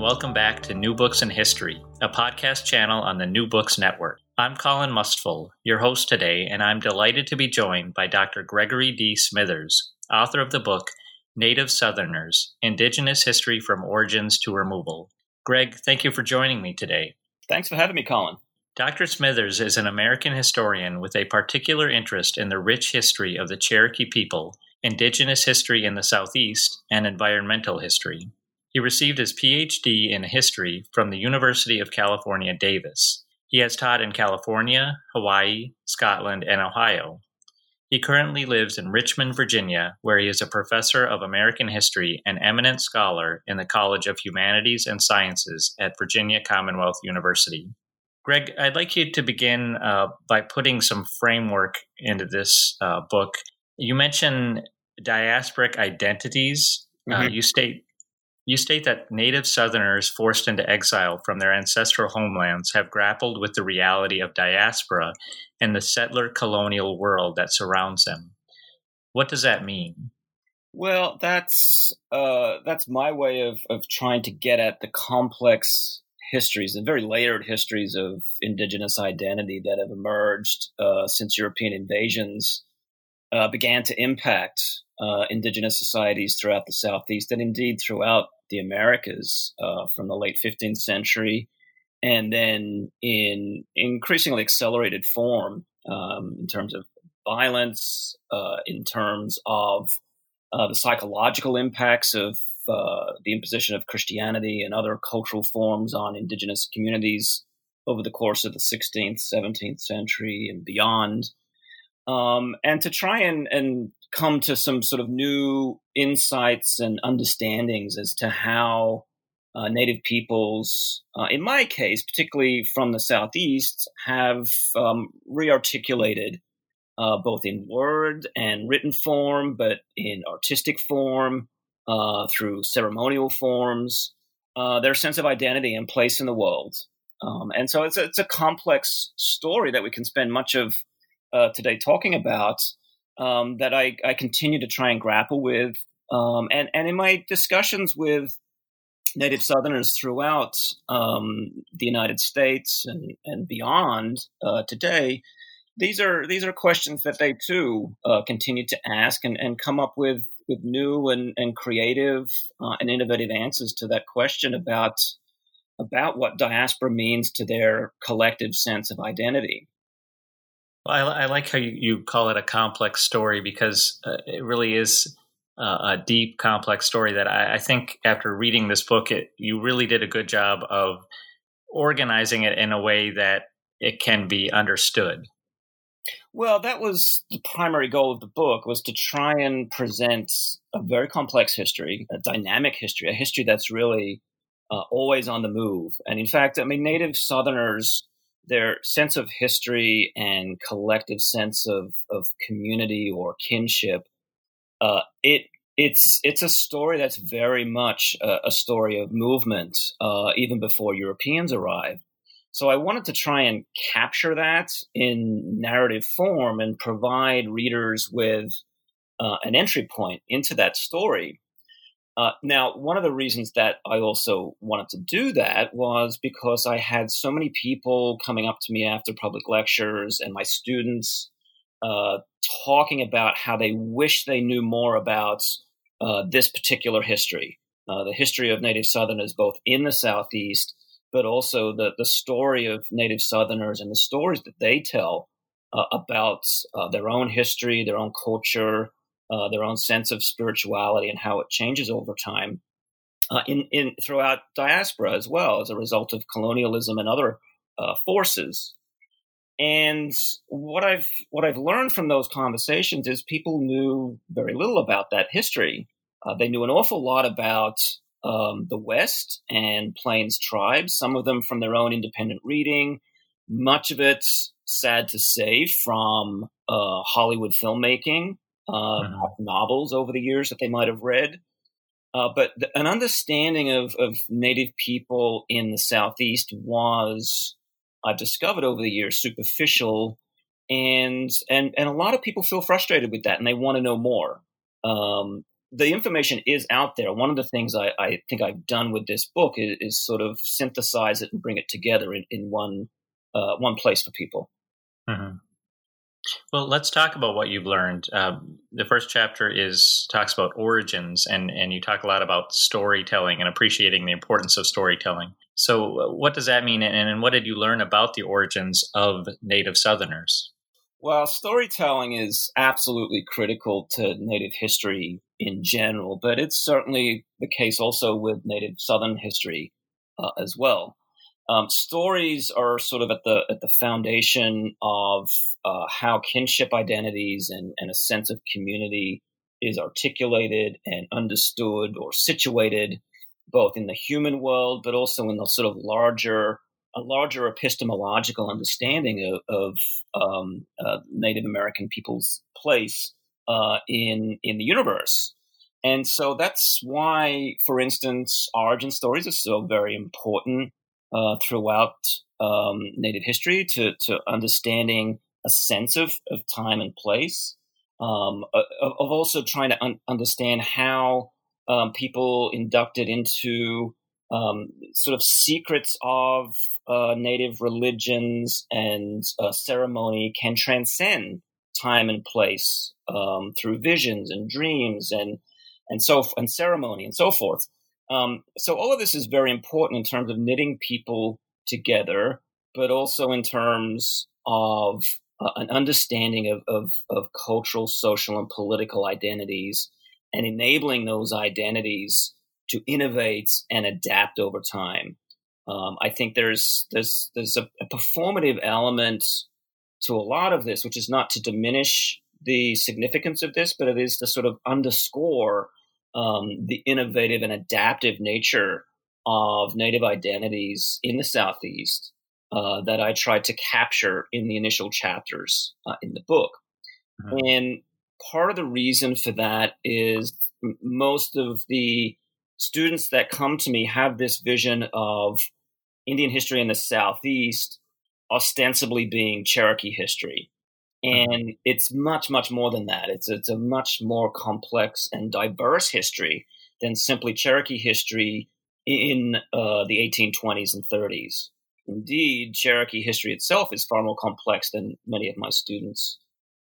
And welcome back to New Books in History, a podcast channel on the New Books Network. I'm Colin Mustful, your host today, and I'm delighted to be joined by Dr. Gregory D. Smithers, author of the book Native Southerners Indigenous History from Origins to Removal. Greg, thank you for joining me today. Thanks for having me, Colin. Dr. Smithers is an American historian with a particular interest in the rich history of the Cherokee people, indigenous history in the Southeast, and environmental history. He received his PhD in history from the University of California, Davis. He has taught in California, Hawaii, Scotland, and Ohio. He currently lives in Richmond, Virginia, where he is a professor of American history and eminent scholar in the College of Humanities and Sciences at Virginia Commonwealth University. Greg, I'd like you to begin uh, by putting some framework into this uh, book. You mention diasporic identities. Uh, mm-hmm. Uh, you state you state that native Southerners forced into exile from their ancestral homelands have grappled with the reality of diaspora and the settler colonial world that surrounds them. What does that mean? Well, that's uh, that's my way of, of trying to get at the complex histories, the very layered histories of indigenous identity that have emerged uh, since European invasions uh, began to impact uh, indigenous societies throughout the Southeast and indeed throughout the Americas uh, from the late 15th century, and then in increasingly accelerated form um, in terms of violence, uh, in terms of uh, the psychological impacts of uh, the imposition of Christianity and other cultural forms on indigenous communities over the course of the 16th, 17th century and beyond. Um, and to try and, and come to some sort of new insights and understandings as to how uh, Native peoples, uh, in my case, particularly from the Southeast, have um, rearticulated uh, both in word and written form, but in artistic form, uh, through ceremonial forms, uh, their sense of identity and place in the world. Um, and so it's a, it's a complex story that we can spend much of uh, today talking about um, that I, I continue to try and grapple with. Um, and, and in my discussions with Native Southerners throughout um, the United States and, and beyond uh, today, these are these are questions that they too uh, continue to ask and, and come up with with new and, and creative uh, and innovative answers to that question about about what diaspora means to their collective sense of identity. I, I, like how you, you, call it a complex story because uh, it really is uh, a deep, complex story that I, I, think after reading this book, it, you really did a good job of organizing it in a way that it can be understood. Well, that was the primary goal of the book was to try and present a very complex history, a dynamic history, a history that's really uh, always on the move. And in fact, I mean, native Southerners their sense of history and collective sense of, of community or kinship, uh, it it's it's a story that's very much a, a story of movement, uh, even before Europeans arrived. So I wanted to try and capture that in narrative form and provide readers with uh, an entry point into that story. Uh, now, one of the reasons that I also wanted to do that was because I had so many people coming up to me after public lectures and my students uh, talking about how they wish they knew more about uh, this particular history, uh, the history of Native Southerners, both in the Southeast, but also the, the story of Native Southerners and the stories that they tell uh, about uh, their own history, their own culture, uh, their own sense of spirituality, and how it changes over time. in, in throughout diaspora as well as a result of colonialism and other forces and what I've what I've learned from those conversations is people knew very little about that history. Uh, they knew an awful lot about um, the West and Plains tribes. Some of them from their own independent reading. Much of it, sad to say, from uh, Hollywood filmmaking, uh, mm-hmm. novels over the years that they might have read. Uh, but the, an understanding of, of Native people in the Southeast was I've discovered over the years superficial, and and and a lot of people feel frustrated with that, and they want to know more. Um, the information is out there. One of the things I, I think I've done with this book is, is, sort of synthesize it and bring it together in, in one uh, one place for people. Mm-hmm. Well, let's talk about what you've learned. Um, the first chapter is talks about origins, and and you talk a lot about storytelling and appreciating the importance of storytelling. So, uh, what does that mean, and, and what did you learn about the origins of Native Southerners? Well, storytelling is absolutely critical to Native history in general, but it's certainly the case also with Native Southern history uh, as well. Um, stories are sort of at the at the foundation of uh, how kinship identities and, and a sense of community is articulated and understood or situated, both in the human world, but also in the sort of larger a larger epistemological understanding of, of um, uh, Native American people's place uh, in in the universe. And so that's why, for instance, origin stories are so very important uh, throughout um, Native history to, to understanding a sense of, of time and place, um, of, of, also trying to un- understand how um, people inducted into um, sort of secrets of uh, Native religions and uh, ceremony can transcend time and place um, through visions and dreams and and so and ceremony and so forth. Um, so all of this is very important in terms of knitting people together, but also in terms of uh, an understanding of, of, of cultural, social, and political identities and enabling those identities to innovate and adapt over time. Um, I think there's there's there's a, a, performative element to a lot of this, which is not to diminish the significance of this, but it is to sort of underscore um, the innovative and adaptive nature of native identities in the Southeast uh, that I tried to capture in the initial chapters uh, in the book. Mm-hmm. And part of the reason for that is most of the students that come to me have this vision of Indian history in the Southeast ostensibly being Cherokee history. And it's much, much more than that. It's it's a much more complex and diverse history than simply Cherokee history in uh, the 1820s and 30s. Indeed, Cherokee history itself is far more complex than many of my students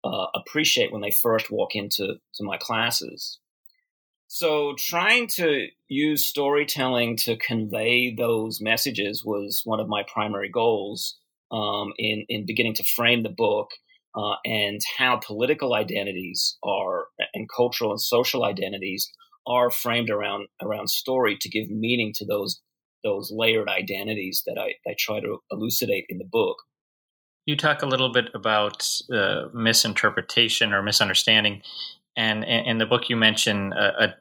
uh, appreciate when they first walk into to my classes. So, trying to use storytelling to convey those messages was one of my primary goals um, in in beginning to frame the book uh, and how political identities are and cultural and social identities are framed around around story to give meaning to those those layered identities that I, I try to elucidate in the book. You talk a little bit about uh, misinterpretation or misunderstanding, and in the book you mention uh, a,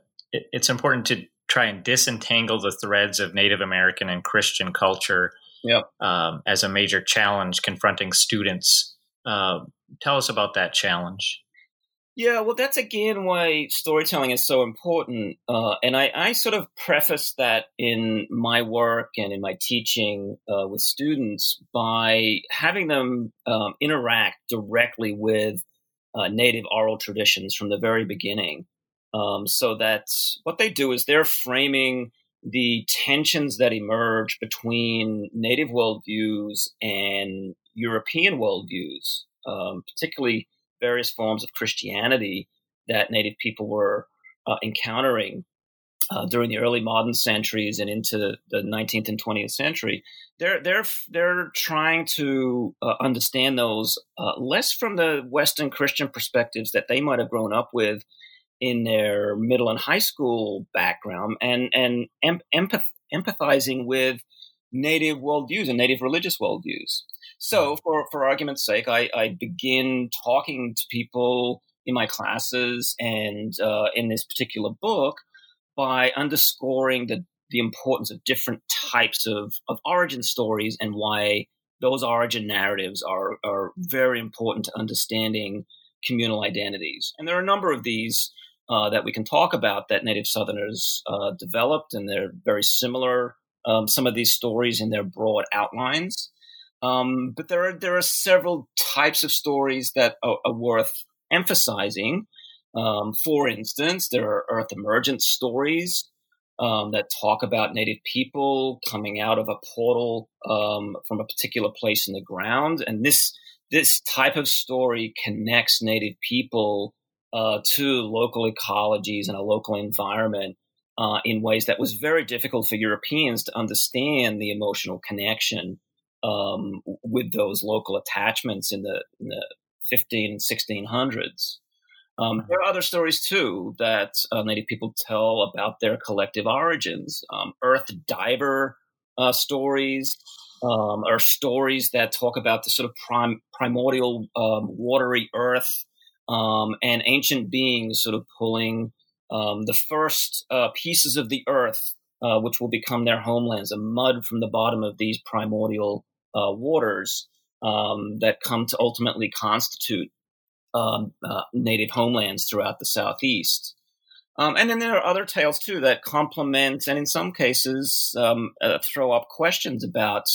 it's important to try and disentangle the threads of Native American and Christian culture yep. um, as a major challenge confronting students. Uh, tell us about that challenge. Yeah, well, that's again why storytelling is so important. Uh, and I, I, sort of preface that in my work and in my teaching uh, with students by having them um, interact directly with uh, native oral traditions from the very beginning. Um, so that what they do is they're framing the tensions that emerge between native worldviews and European worldviews, um, particularly various forms of Christianity that native people were uh, encountering uh, during the early modern centuries and into the 19th and 20th century, they're they're they're trying to uh, understand those uh, less from the Western Christian perspectives that they might have grown up with in their middle and high school background, and and em- empath- empathizing with native worldviews and native religious worldviews. So, for for argument's sake, I, I begin talking to people in my classes and uh, in this particular book by underscoring the, the importance of different types of, of origin stories and why those origin narratives are, are very important to understanding communal identities. And there are a number of these uh, that we can talk about that Native Southerners uh, developed, and they're very similar. Um, some of these stories in their broad outlines, um, but there are there are several types of stories that are, are worth emphasizing. Um, for instance, there are Earth emergence stories um, that talk about Native people coming out of a portal um, from a particular place in the ground, and this this type of story connects Native people uh, to local ecologies and a local environment uh, in ways that was very difficult for Europeans to understand the emotional connection um, with those local attachments in the, in the 15 1600s. Um, mm-hmm. there are other stories too that uh, Native people tell about their collective origins. Um, Earth diver uh, stories um, are stories that talk about the sort of prim- primordial um, watery earth um, and ancient beings sort of pulling um, the first uh, pieces of the earth, uh, which will become their homelands, a mud from the bottom of these primordial uh, waters that come to ultimately constitute um, uh, native homelands throughout the southeast. Um, and then there are other tales too that complement and in some cases um, uh, throw up questions about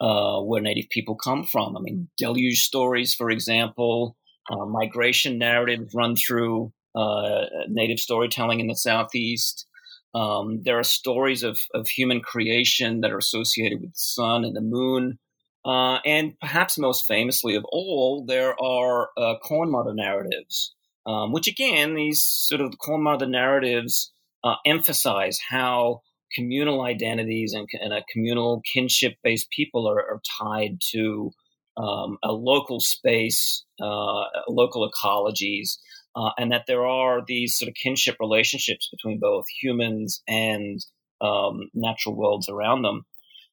uh, where native people come from. I mean, deluge stories, for example, uh, migration narratives run through uh, native storytelling in the southeast. Um, there are stories of, of human creation that are associated with the sun and the moon. Uh, and perhaps most famously of all, there are uh, corn mother narratives, um, which again, these sort of corn mother narratives uh, emphasize how communal identities and, and a communal kinship based people are, are, tied to um, a local space, uh, local ecologies, uh, and that there are these sort of kinship relationships between both humans and um, natural worlds around them.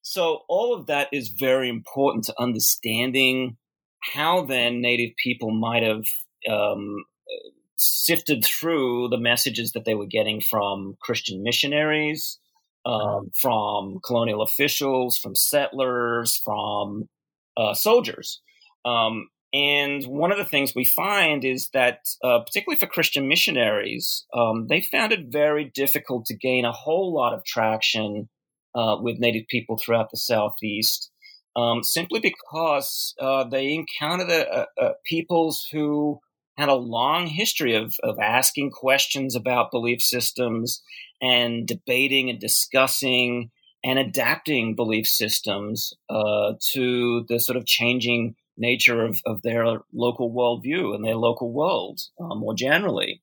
So all of that is very important to understanding how then Native people might have um, sifted through the messages that they were getting from Christian missionaries, um, from colonial officials, from settlers, from uh, soldiers. Um, and one of the things we find is that, uh, particularly for Christian missionaries, um, they found it very difficult to gain a whole lot of traction uh, with Native people throughout the Southeast, um, simply because uh, they encountered a, a, peoples who had a long history of, of asking questions about belief systems and debating and discussing and adapting belief systems uh, to the sort of changing nature of, of their local worldview and their local world uh, more generally.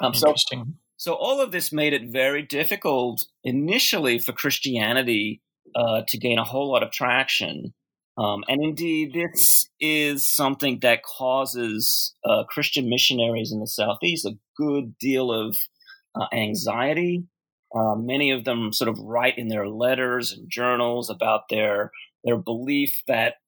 Um, Interesting. So, so all of this made it very difficult initially for Christianity uh, to gain a whole lot of traction. Um, and indeed, this is something that causes uh, Christian missionaries in the Southeast a good deal of uh, anxiety. Uh, many of them sort of write in their letters and journals about their their belief that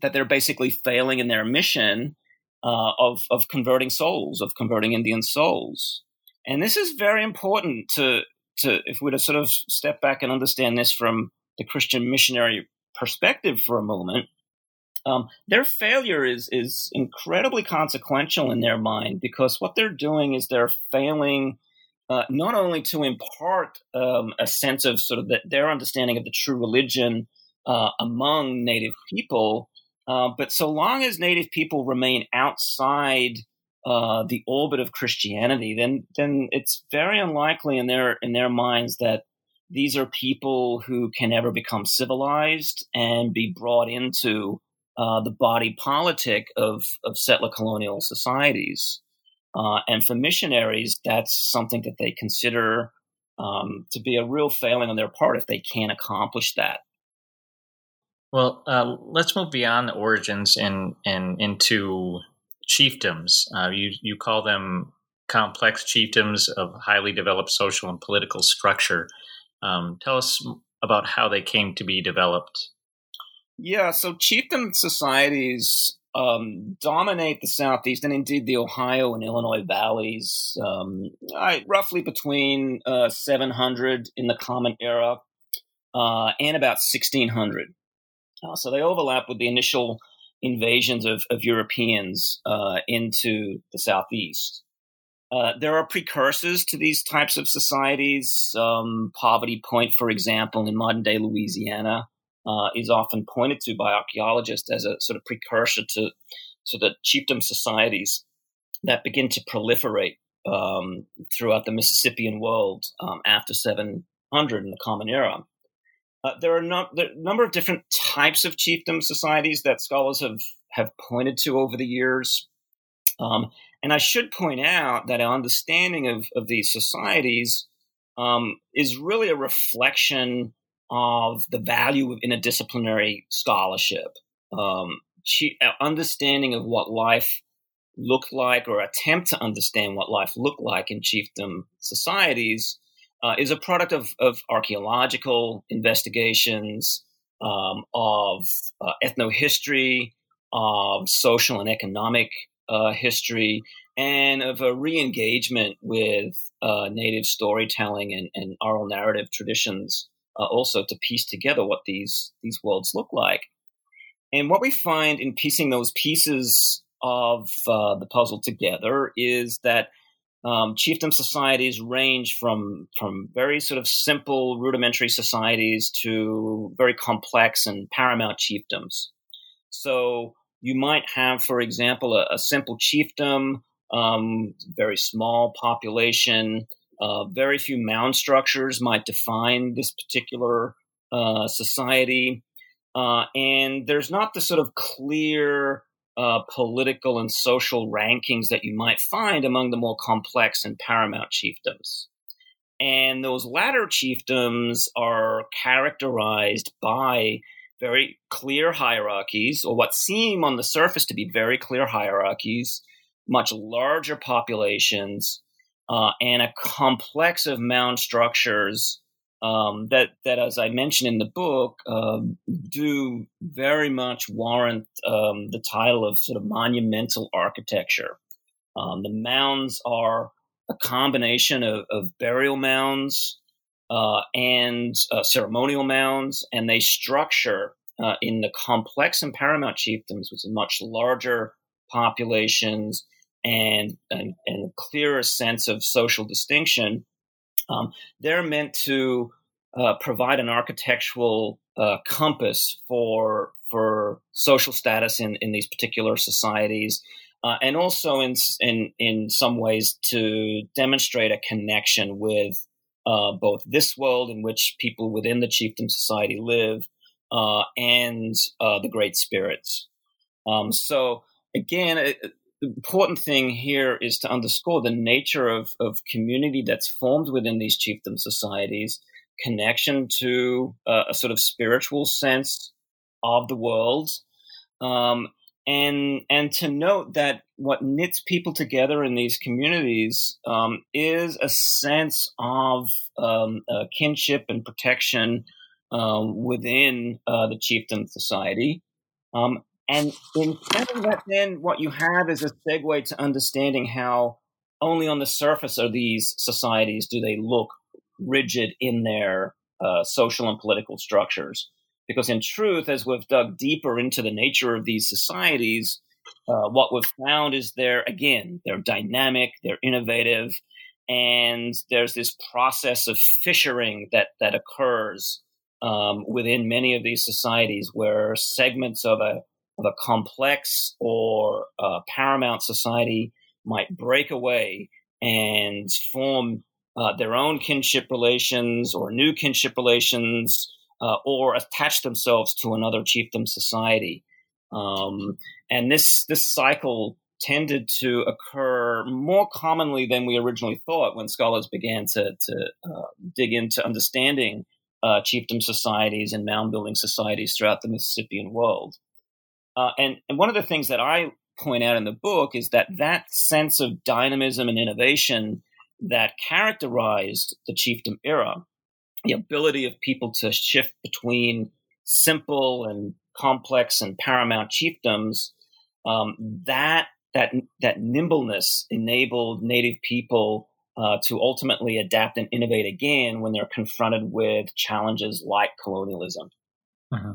that they're basically failing in their mission uh, of of converting souls, of converting Indian souls. And this is very important to, to if we were to sort of step back and understand this from the Christian missionary perspective for a moment, um, their failure is is incredibly consequential in their mind because what they're doing is they're failing uh, not only to impart um, a sense of sort of the, their understanding of the true religion uh, among Native people, uh, but so long as Native people remain outside uh, the orbit of Christianity, then then it's very unlikely in their in their minds that these are people who can ever become civilized and be brought into uh, the body politic of of settler colonial societies. Uh, and for missionaries, that's something that they consider um, to be a real failing on their part if they can't accomplish that. Well, uh, let's move beyond the origins and and into chiefdoms. Uh, you you call them complex chiefdoms of highly developed social and political structure. Um, tell us about how they came to be developed. Yeah, so chiefdom societies um, dominate the southeast and indeed the Ohio and Illinois valleys, um, I, roughly between uh, 700 in the Common Era uh, and about 1600. Uh, so they overlap with the initial invasions of, of Europeans uh, into the southeast. Uh, there are precursors to these types of societies. Um, Poverty Point, for example, in modern day Louisiana, uh, is often pointed to by archaeologists as a sort of precursor to, to the chiefdom societies that begin to proliferate um, throughout the Mississippian world um, after 700 in the Common Era. Uh, there are no, a number of different types of chiefdom societies that scholars have, have pointed to over the years. Um, and I should point out that our understanding of, of these societies um, is really a reflection of the value of interdisciplinary scholarship. Um, understanding of what life looked like, or attempt to understand what life looked like in chiefdom societies, uh, is a product of, of archaeological investigations, um, of uh, ethnohistory, of social and economic uh, history, and of a re engagement with uh, native storytelling and, and, oral narrative traditions, uh, also to piece together what these, these worlds look like. And what we find in piecing those pieces of uh, the puzzle together is that um, chiefdom societies range from from very sort of simple rudimentary societies to very complex and paramount chiefdoms. So you might have, for example, a, a simple chiefdom, um, very small population, uh, very few mound structures might define this particular uh, society, uh, and there's not the sort of clear uh, political and social rankings that you might find among the more complex and paramount chiefdoms. And those latter chiefdoms are characterized by very clear hierarchies, or what seem on the surface to be very clear hierarchies, much larger populations, uh, and a complex of mound structures um, that that, as I mentioned in the book, um, do very much warrant um, the title of sort of monumental architecture. Um, the mounds are a combination of, of burial mounds uh, and uh, ceremonial mounds, and they structure uh, in the complex and paramount chiefdoms with much larger populations and, and, and clearer sense of social distinction um, they're meant to uh, provide an architectural uh, compass for for social status in, in these particular societies, uh, and also in, in in some ways to demonstrate a connection with uh, both this world in which people within the chieftain society live uh, and uh, the great spirits. Um, so again, the important thing here is to underscore the nature of, of community that's formed within these chiefdom societies, connection to uh, a sort of spiritual sense of the world, um, and and to note that what knits people together in these communities um, is a sense of um, uh, kinship and protection um, within uh, the chieftain society. And in saying that, then what you have is a segue to understanding how only on the surface of these societies do they look rigid in their uh, social and political structures. Because in truth, as we've dug deeper into the nature of these societies, uh, what we've found is they're, again, they're dynamic, they're innovative, and there's this process of fissuring that, that occurs um, within many of these societies where segments of a of a complex or uh, paramount society might break away and form uh, their own kinship relations or new kinship relations uh, or attach themselves to another chiefdom society. Um, and this this cycle tended to occur more commonly than we originally thought when scholars began to, to uh, dig into understanding uh, chiefdom societies and mound building societies throughout the Mississippian world. Uh, and, and one of the things that I point out in the book is that that sense of dynamism and innovation that characterized the chiefdom era, the ability of people to shift between simple and complex and paramount chiefdoms, um, that that that nimbleness enabled Native people uh, to ultimately adapt and innovate again when they're confronted with challenges like colonialism. Uh-huh.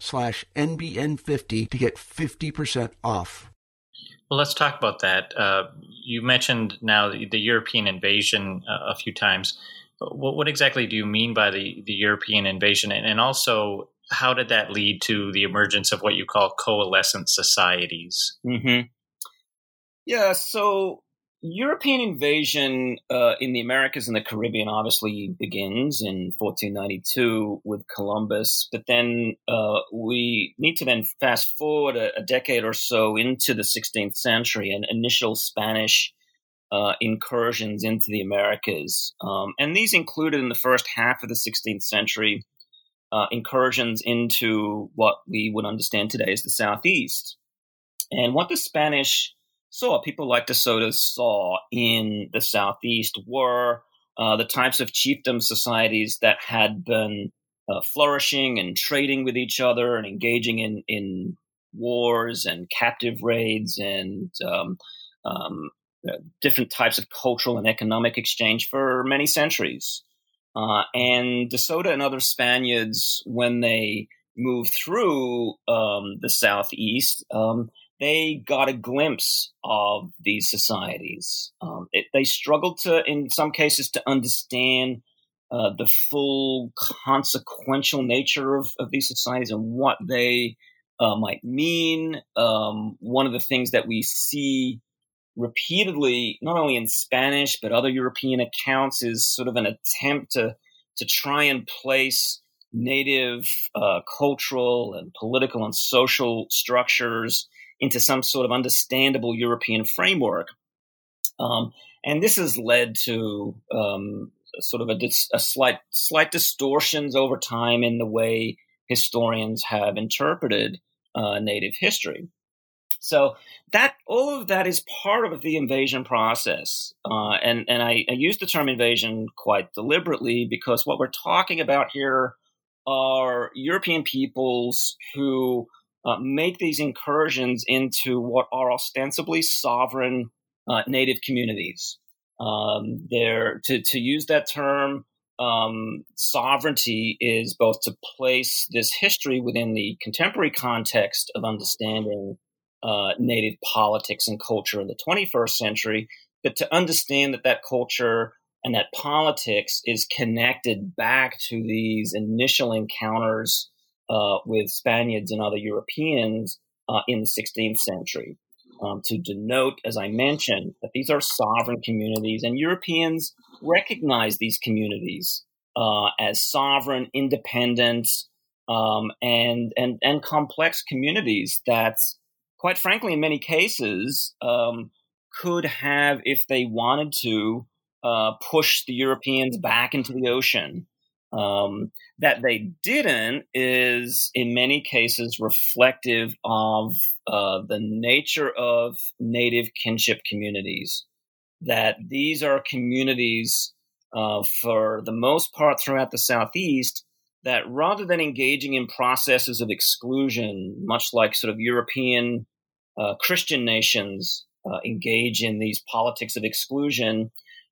slash NBN50 to get 50% off. Well, let's talk about that. Uh, you mentioned now the, the European invasion uh, a few times. What, what, exactly do you mean by the, the European invasion? And, and also, how did that lead to the emergence of what you call coalescent societies? Mm-hmm. Yeah, so European invasion uh, in the Americas and the Caribbean obviously begins in 1492 with Columbus, but then uh, we need to then fast forward a, a, decade or so into the 16th century and initial Spanish uh, incursions into the Americas. Um, and these included in the first half of the 16th century uh, incursions into what we would understand today as the Southeast. And what the Spanish saw, people like DeSoto saw in the Southeast were uh, the types of chiefdom societies that had been uh, flourishing and trading with each other and engaging in, in wars and captive raids and um, um, uh, different types of cultural and economic exchange for many centuries. Uh, and DeSoto and other Spaniards, when they moved through um, the Southeast, um, they got a glimpse of these societies. Um, it, they struggled to, in some cases, to understand uh, the full consequential nature of, of, these societies and what they uh, might mean. Um, one of the things that we see repeatedly, not only in Spanish but other European accounts, is sort of an attempt to to try and place native uh, cultural and political and social structures into some sort of understandable European framework. Um, and this has led to um, sort of a, a, slight slight distortions over time in the way historians have interpreted uh, Native history. So that all of that is part of the invasion process, uh, and and I, I, use the term invasion quite deliberately because what we're talking about here are European peoples who uh, make these incursions into what are ostensibly sovereign uh, native communities. Um, there, to, to use that term, um, sovereignty is both to place this history within the contemporary context of understanding uh, native politics and culture in the 21st century, but to understand that that culture and that politics is connected back to these initial encounters uh, with Spaniards and other Europeans uh, in the 16th century. Um, to denote, as I mentioned, that these are sovereign communities, and Europeans recognize these communities uh, as sovereign, independent, um, and and and complex communities that, quite frankly, in many cases, um, could have, if they wanted to, uh, push the Europeans back into the ocean. Um, that they didn't is, in many cases, reflective of uh, the nature of native kinship communities. That these are communities, uh, for the most part, throughout the Southeast, that rather than engaging in processes of exclusion, much like sort of European uh, Christian nations uh, engage in these politics of exclusion,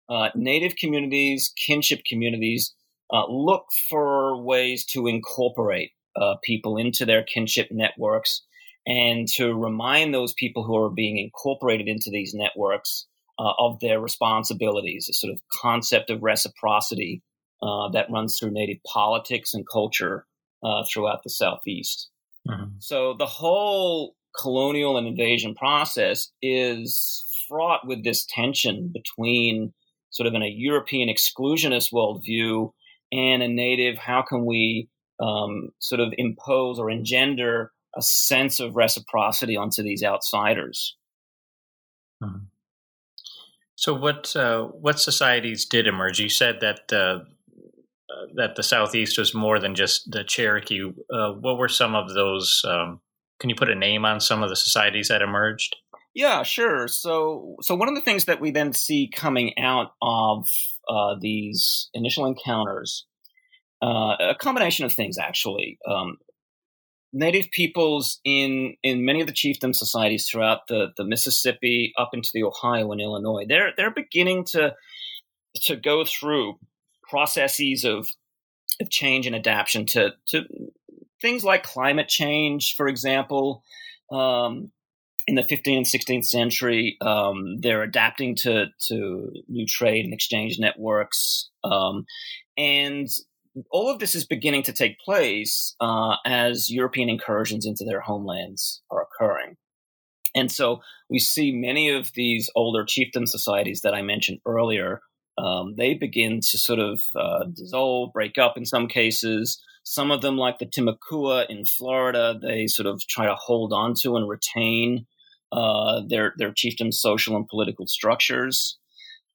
uh, Native communities, kinship communities uh, look for ways to incorporate uh, people into their kinship networks and to remind those people who are being incorporated into these networks uh, of their responsibilities, a sort of concept of reciprocity uh, that runs through Native politics and culture uh, throughout the Southeast. Mm-hmm. So the whole colonial and invasion process is fraught with this tension between sort of in a European exclusionist worldview and a native, how can we um, sort of impose or engender a sense of reciprocity onto these outsiders? Mm-hmm. So, what uh, what societies did emerge? You said that uh, that the Southeast was more than just the Cherokee. Uh, what were some of those? Um, can you put a name on some of the societies that emerged? Yeah, sure. So, so one of the things that we then see coming out of uh, these initial encounters, uh, a combination of things actually. Um, Native peoples in in many of the chiefdom societies throughout the, the Mississippi up into the Ohio and Illinois, they're they're beginning to to go through processes of, of change and adaptation to, to things like climate change, for example. Um, in the 15th and 16th century, um, they're adapting to, to new trade and exchange networks. Um, and all of this is beginning to take place uh, as European incursions into their homelands are occurring. And so we see many of these older chieftain societies that I mentioned earlier um, they begin to sort of uh, dissolve, break up in some cases. Some of them, like the Timucua in Florida, they sort of try to hold on to and retain uh, their their chiefdom social and political structures.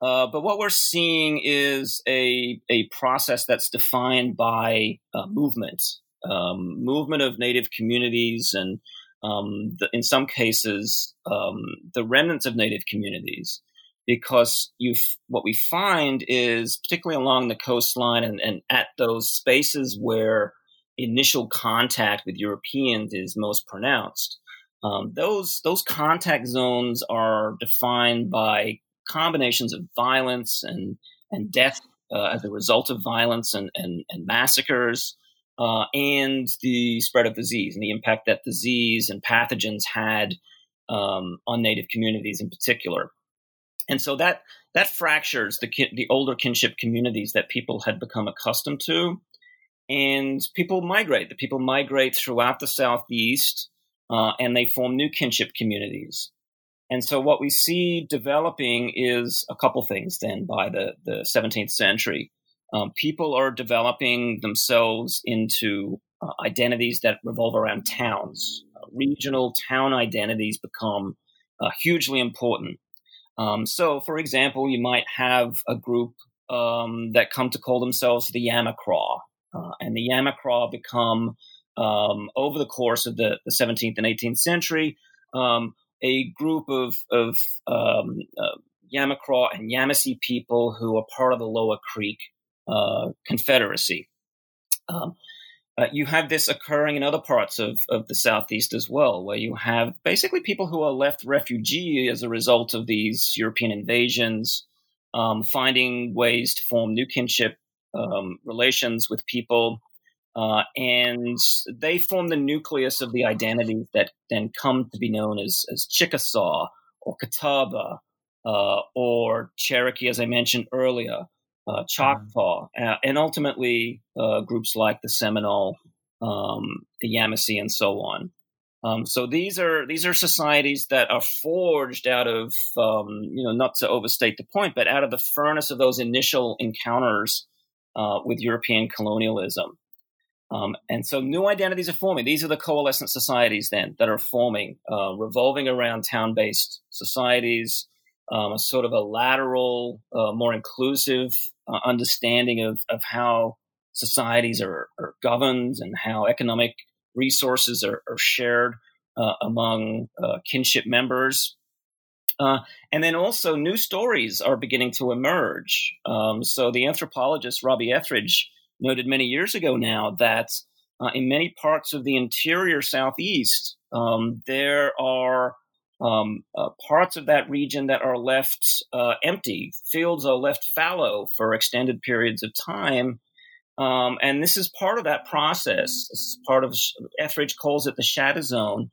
Uh, but what we're seeing is a a process that's defined by uh, movement, um, movement of native communities, and um, the, in some cases, um, the remnants of native communities because you what we find is particularly along the coastline and, and at those spaces where initial contact with Europeans is most pronounced. Um, those those contact zones are defined by combinations of violence and and death uh, as a result of violence and and, and massacres, uh, and the spread of disease and the impact that disease and pathogens had um, on native communities in particular. And so that that fractures the the older kinship communities that people had become accustomed to, and people migrate. The people migrate throughout the southeast, uh, and they form new kinship communities. And so what we see developing is a couple things. Then by the the 17th century, um, people are developing themselves into uh, identities that revolve around towns. Uh, regional town identities become uh, hugely important. Um, so, for example, you might have a group um, that come to call themselves the Yamacraw, uh, and the Yamacraw become, um, over the course of the, the 17th and 18th century, um, a group of, of um, uh, Yamacraw and Yamasee people who are part of the Lower Creek uh, Confederacy. Um, uh, you have this occurring in other parts of, of the southeast as well, where you have basically people who are left refugee as a result of these European invasions, um, finding ways to form new kinship um, relations with people. Uh, and they form the nucleus of the identities that then come to be known as, as Chickasaw or Catawba uh, or Cherokee, as I mentioned earlier uh, Choctaw, uh, and ultimately uh, groups like the Seminole, um, the Yamasee, and so on. Um, so these are these are societies that are forged out of um, you know not to overstate the point, but out of the furnace of those initial encounters uh, with European colonialism. Um, and so new identities are forming. These are the coalescent societies then that are forming, uh, revolving around town-based societies um, a sort of a lateral, uh, more inclusive uh, understanding of, of how societies are, are, governed and how economic resources are, are shared uh, among uh, kinship members. Uh, and then also new stories are beginning to emerge. Um, so the anthropologist Robbie Ethridge noted many years ago now that uh, in many parts of the interior southeast, um, there are um, uh, parts of that region that are left uh, empty. Fields are left fallow for extended periods of time. Um, and this is part of that process. This is part of, Ethridge calls it the shatter zone.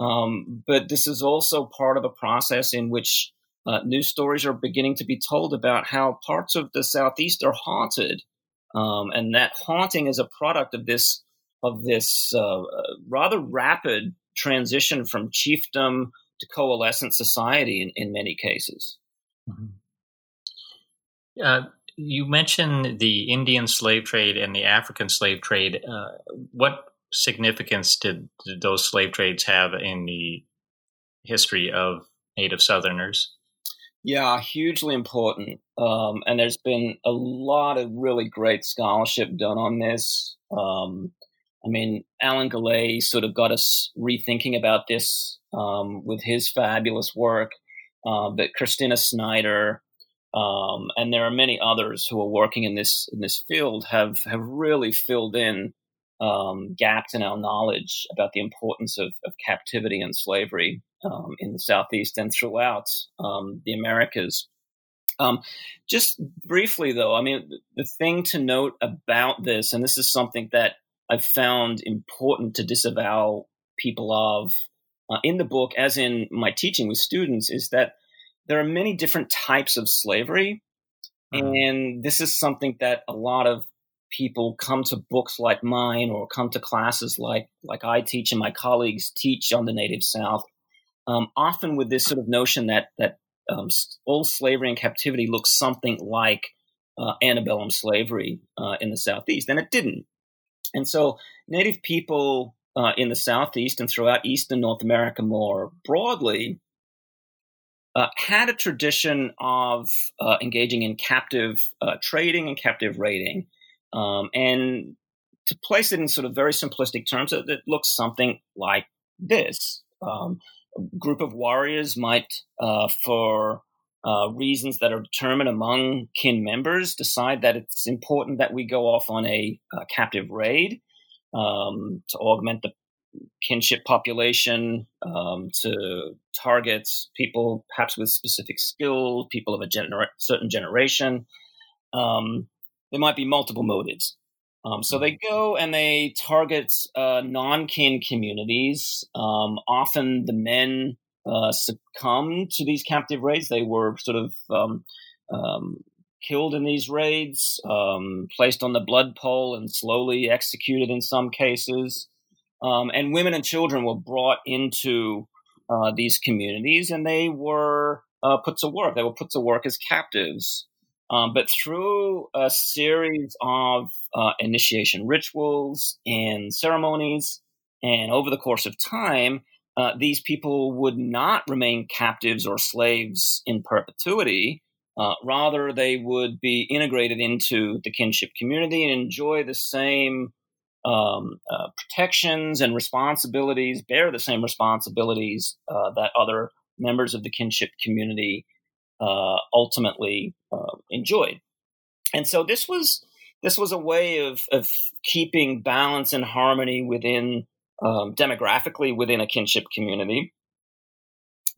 Um, but this is also part of a process in which uh, new stories are beginning to be told about how parts of the Southeast are haunted. Um, and that haunting is a product of this of this uh, rather rapid transition from chiefdom to coalescent society in, in many cases. Mm-hmm. Uh, you mentioned the Indian slave trade and the African slave trade. Uh, what significance did, did, those slave trades have in the history of Native Southerners? Yeah, hugely important. Um, and there's been a lot of really great scholarship done on this. Um, I mean, Alan Gallay sort of got us rethinking about this um, with his fabulous work. Uh, but Christina Snyder, um, and there are many others who are working in this in this field have have really filled in um, gaps in our knowledge about the importance of, of captivity and slavery um, in the southeast and throughout um, the Americas. Um, just briefly, though, I mean, the thing to note about this, and this is something that I've found important to disavow people of uh, in the book, as in my teaching with students, is that there are many different types of slavery. Mm-hmm. And this is something that a lot of people come to books like mine or come to classes like, like I teach and my colleagues teach on the Native South, um, often with this sort of notion that, that um, old slavery and captivity looks something like uh, antebellum slavery uh, in the Southeast. And it didn't. And so Native people uh, in the Southeast and throughout Eastern North America more broadly uh, had a tradition of uh, engaging in captive uh, trading and captive raiding. Um, and to place it in sort of very simplistic terms, it, it looks something like this. Um, group of warriors might, uh, for uh, reasons that are determined among kin members, decide that it's important that we go off on a, a captive raid um, to augment the kinship population, um, to target people perhaps with specific skill, people of a genera- certain generation. Um, there might be multiple motives. Um, so they go and they target uh, non kin communities. Um, often the men uh, succumb to these captive raids. They were sort of um, um, killed in these raids, um, placed on the blood pole, and slowly executed in some cases. Um, and women and children were brought into uh, these communities, and they were uh, put to work. They were put to work as captives. Um, but through a series of uh, initiation rituals and ceremonies, and over the course of time, uh, these people would not remain captives or slaves in perpetuity. Uh, rather, they would be integrated into the kinship community and enjoy the same um, uh, protections and responsibilities, bear the same responsibilities uh, that other members of the kinship community uh, ultimately uh, enjoyed. And so this was this was a way of, of keeping balance and harmony within um, demographically within a kinship community.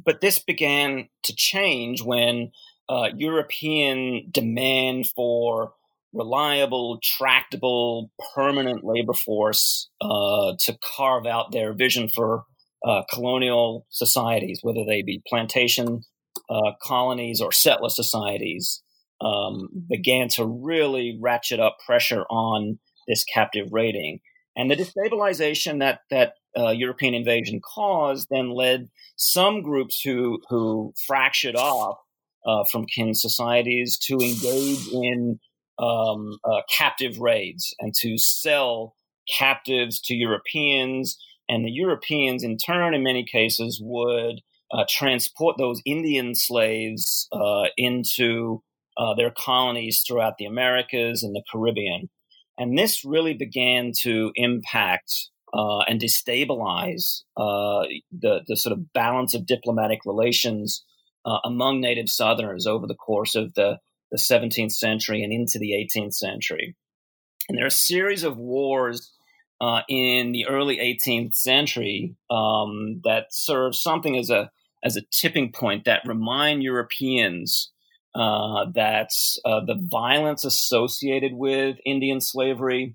But this began to change when uh, European demand for reliable, tractable, permanent labor force uh, to carve out their vision for uh, colonial societies, whether they be plantation uh, colonies or settler societies, um, began to really ratchet up pressure on this captive raiding. And the destabilization that that uh, European invasion caused then led some groups who who fractured off uh, from kin societies to engage in um, uh, captive raids and to sell captives to Europeans. And the Europeans, in turn, in many cases, would uh, transport those Indian slaves uh, into uh, their colonies throughout the Americas and the Caribbean. And this really began to impact uh, and destabilize uh, the, the sort of balance of diplomatic relations among native Southerners over the course of the, the 17th century and into the 18th century. And there are a series of wars uh, in the early 18th century um, that serve something as a as a tipping point that remind Europeans uh, that uh, the violence associated with Indian slavery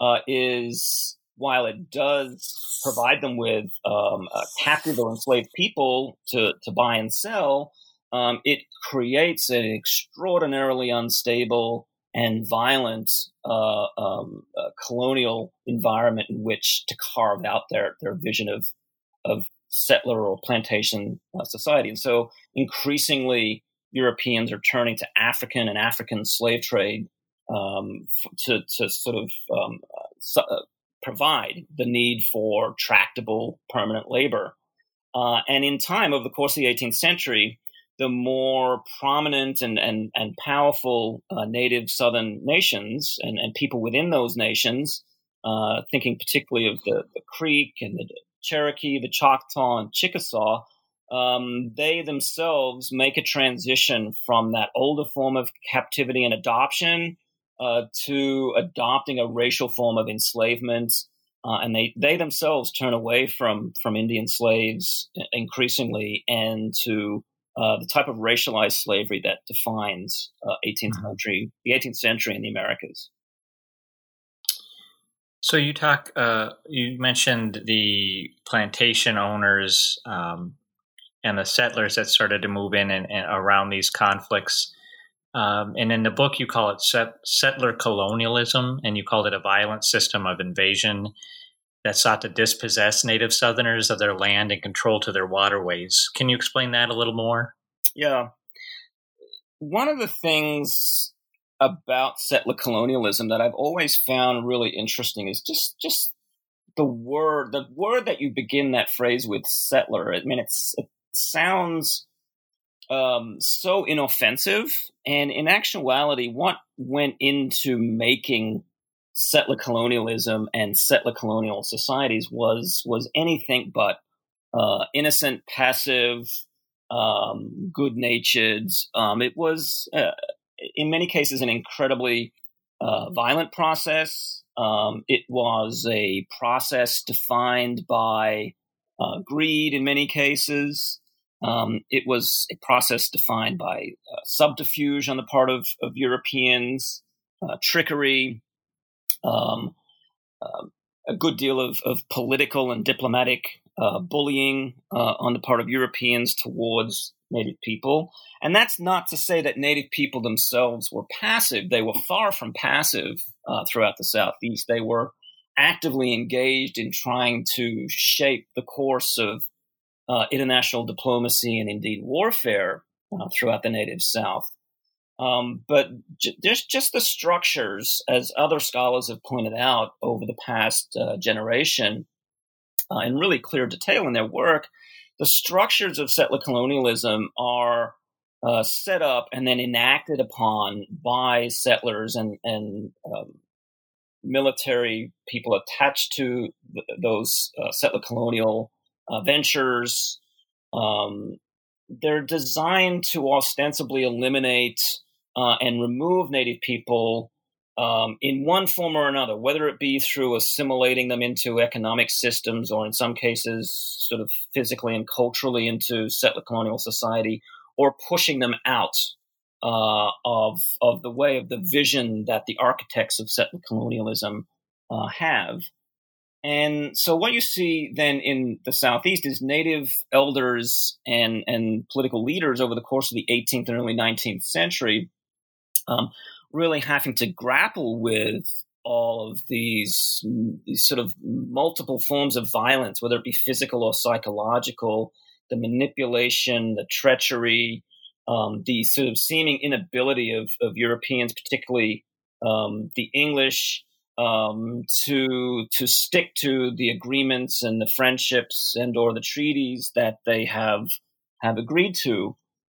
uh, is, while it does provide them with um, captive or enslaved people to, to buy and sell, um, it creates an extraordinarily unstable and violent uh, um, uh, colonial environment in which to carve out their their vision of of settler or plantation uh, society. And so, increasingly, Europeans are turning to African and African slave trade um, to to sort of um, uh, provide the need for tractable permanent labor. Uh, and in time, over the course of the 18th century, the more prominent and, and, and powerful uh, native southern nations and, and people within those nations, uh, thinking particularly of the, the Creek and the Cherokee, the Choctaw, and Chickasaw, um, they themselves make a transition from that older form of captivity and adoption uh, to adopting a racial form of enslavement. Uh, and they, they themselves turn away from, from Indian slaves increasingly and to uh, the type of racialized slavery that defines uh, 18th mm-hmm. century, the 18th century in the Americas. So you talk, uh, you mentioned the plantation owners um, and the settlers that started to move in and, and around these conflicts. Um, and in the book, you call it set, settler colonialism, and you called it a violent system of invasion that sought to dispossess native Southerners of their land and control to their waterways. Can you explain that a little more? Yeah. One of the things about settler colonialism that I've always found really interesting is just just the word the word that you begin that phrase with settler. I mean it's it sounds um, so inoffensive and in actuality what went into making settler colonialism and settler colonial societies was was anything but uh, innocent, passive, um, good natured. Um, it was, uh, in many cases, an incredibly uh, violent process. Um, it was a process defined by uh, greed in many cases. Um, it was a process defined by uh, subterfuge on the part of, of Europeans, uh, trickery, um, uh, a good deal of, of political and diplomatic uh, bullying uh, on the part of Europeans towards Native people. And that's not to say that Native people themselves were passive. They were far from passive uh, throughout the Southeast. They were actively engaged in trying to shape the course of uh, international diplomacy and indeed warfare throughout the Native South. Um, but j- there's just the structures, as other scholars have pointed out over the past uh, generation, uh, in really clear detail in their work, the structures of settler colonialism are uh, set up and then enacted upon by settlers and, and um, military people attached to th- those uh, settler colonial uh, ventures. Um, they're designed to ostensibly eliminate uh, and remove Native people um, in one form or another, whether it be through assimilating them into economic systems or in some cases, sort of physically and culturally into settler colonial society, or pushing them out uh, of, of the way of the vision that the architects of settler colonialism uh, have. And so what you see then in the Southeast is native elders and, and political leaders over the course of the 18th and early 19th century um, really having to grapple with all of these, these sort of multiple forms of violence, whether it be physical or psychological, the manipulation, the treachery, um, the sort of seeming inability of, of Europeans, particularly um, the English, um, to to stick to the agreements and the friendships and or the treaties that they have have agreed to.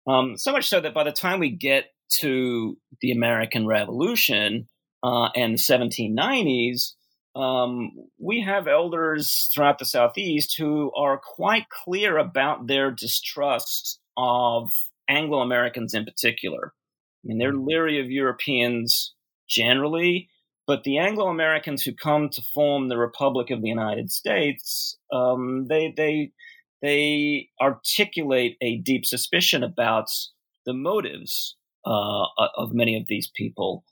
Um, so much so that by the time we get to the American Revolution uh, and the 1790s, um, we have elders throughout the Southeast who are quite clear about their distrust of Anglo Americans in particular. I mean, they're leery of Europeans generally, but the Anglo Americans who come to form the Republic of the United States, um, they they they articulate a deep suspicion about the motives uh, of many of these people.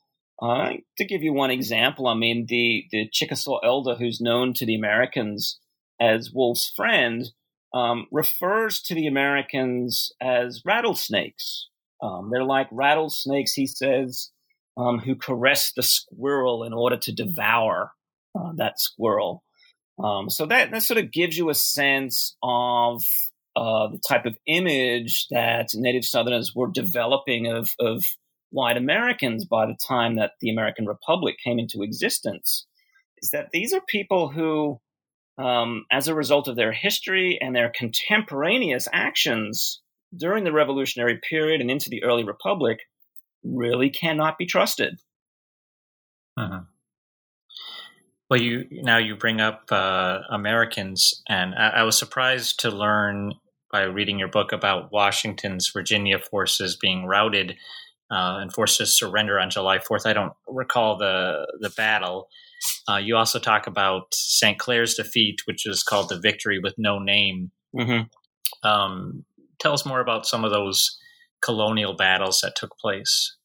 Uh, to give you one example, I mean the the Chickasaw elder who's known to the Americans as Wolf's friend um, refers to the Americans as rattlesnakes. Um, they're like rattlesnakes, he says, um, who caress the squirrel in order to devour uh, that squirrel. Um, so that, that sort of gives you a sense of uh, the type of image that Native Southerners were developing of, of white Americans by the time that the American Republic came into existence. Is that these are people who, um, as a result of their history and their contemporaneous actions during the Revolutionary period and into the early Republic, really cannot be trusted. Uh-huh. Well, you now you bring up uh, Americans, and I, I, was surprised to learn by reading your book about Washington's Virginia forces being routed uh, and forced to surrender on July Fourth. I don't recall the the battle. Uh, you also talk about St. Clair's defeat, which is called the Victory with No Name. Mm-hmm. Um, tell us more about some of those colonial battles that took place.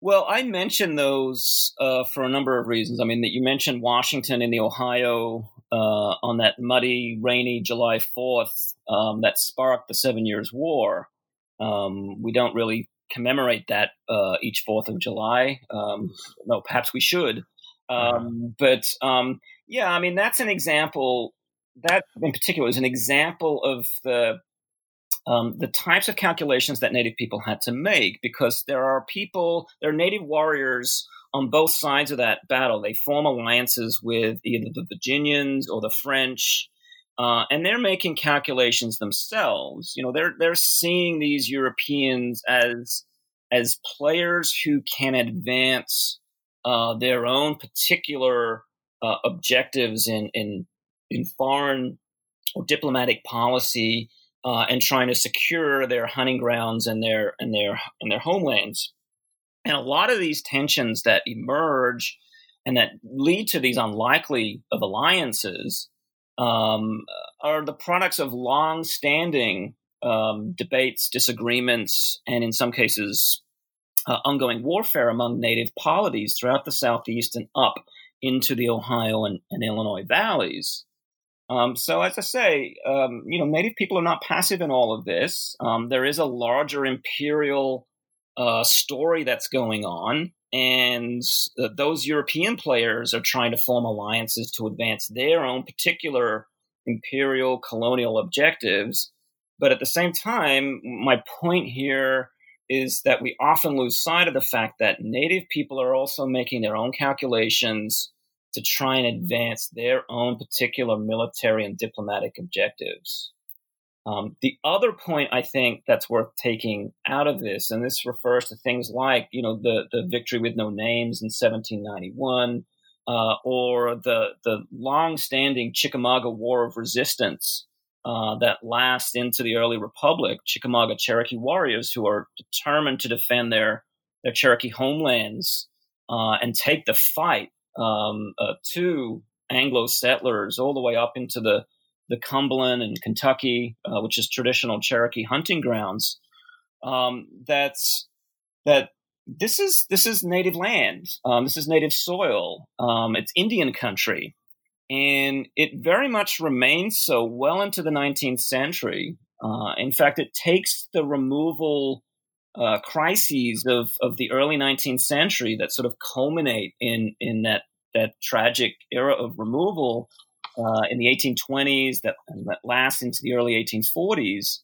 Well, I mentioned those uh, for a number of reasons. I mean, that you mentioned Washington in the Ohio uh, on that muddy, rainy July 4th um, that sparked the Seven Years' War. Um, we don't really commemorate that uh, each 4th of July. Um, no, perhaps we should. Um, but um, yeah, I mean, that's an example. That in particular is an example of the um, the types of calculations that Native people had to make because there are people, there are Native warriors on both sides of that battle. They form alliances with either the Virginians or the French. Uh, and they're making calculations themselves. You know, they're they're seeing these Europeans as as players who can advance uh, their own particular uh, objectives in in in foreign or diplomatic policy uh, and trying to secure their hunting grounds and their and their and their homelands. And a lot of these tensions that emerge and that lead to these unlikely of alliances um, are the products of long-standing um, debates, disagreements, and in some cases, uh, ongoing warfare among native polities throughout the southeast and up into the Ohio and, and Illinois valleys. Um, so, as I say, um, you know, Native people are not passive in all of this. Um, there is a larger imperial uh, story that's going on, and uh, those European players are trying to form alliances to advance their own particular imperial colonial objectives. But at the same time, my point here is that we often lose sight of the fact that Native people are also making their own calculations to try and advance their own particular military and diplomatic objectives. Um, the other point I think that's worth taking out of this, and this refers to things like, you know, the, the victory with no names in 1791, uh, or the the long-standing Chickamauga War of Resistance uh, that lasts into the early Republic. Chickamauga Cherokee warriors who are determined to defend their their Cherokee homelands uh, and take the fight um, uh, to Anglo settlers all the way up into the the Cumberland and Kentucky, uh, which is traditional Cherokee hunting grounds. Um, that's that this is this is native land. Um, this is native soil. Um, it's Indian country, and it very much remains so well into the 19th century. Uh, in fact, it takes the removal uh, crises of, of the early 19th century that sort of culminate in in that that tragic era of removal uh, in the 1820s that, that into the early 1840s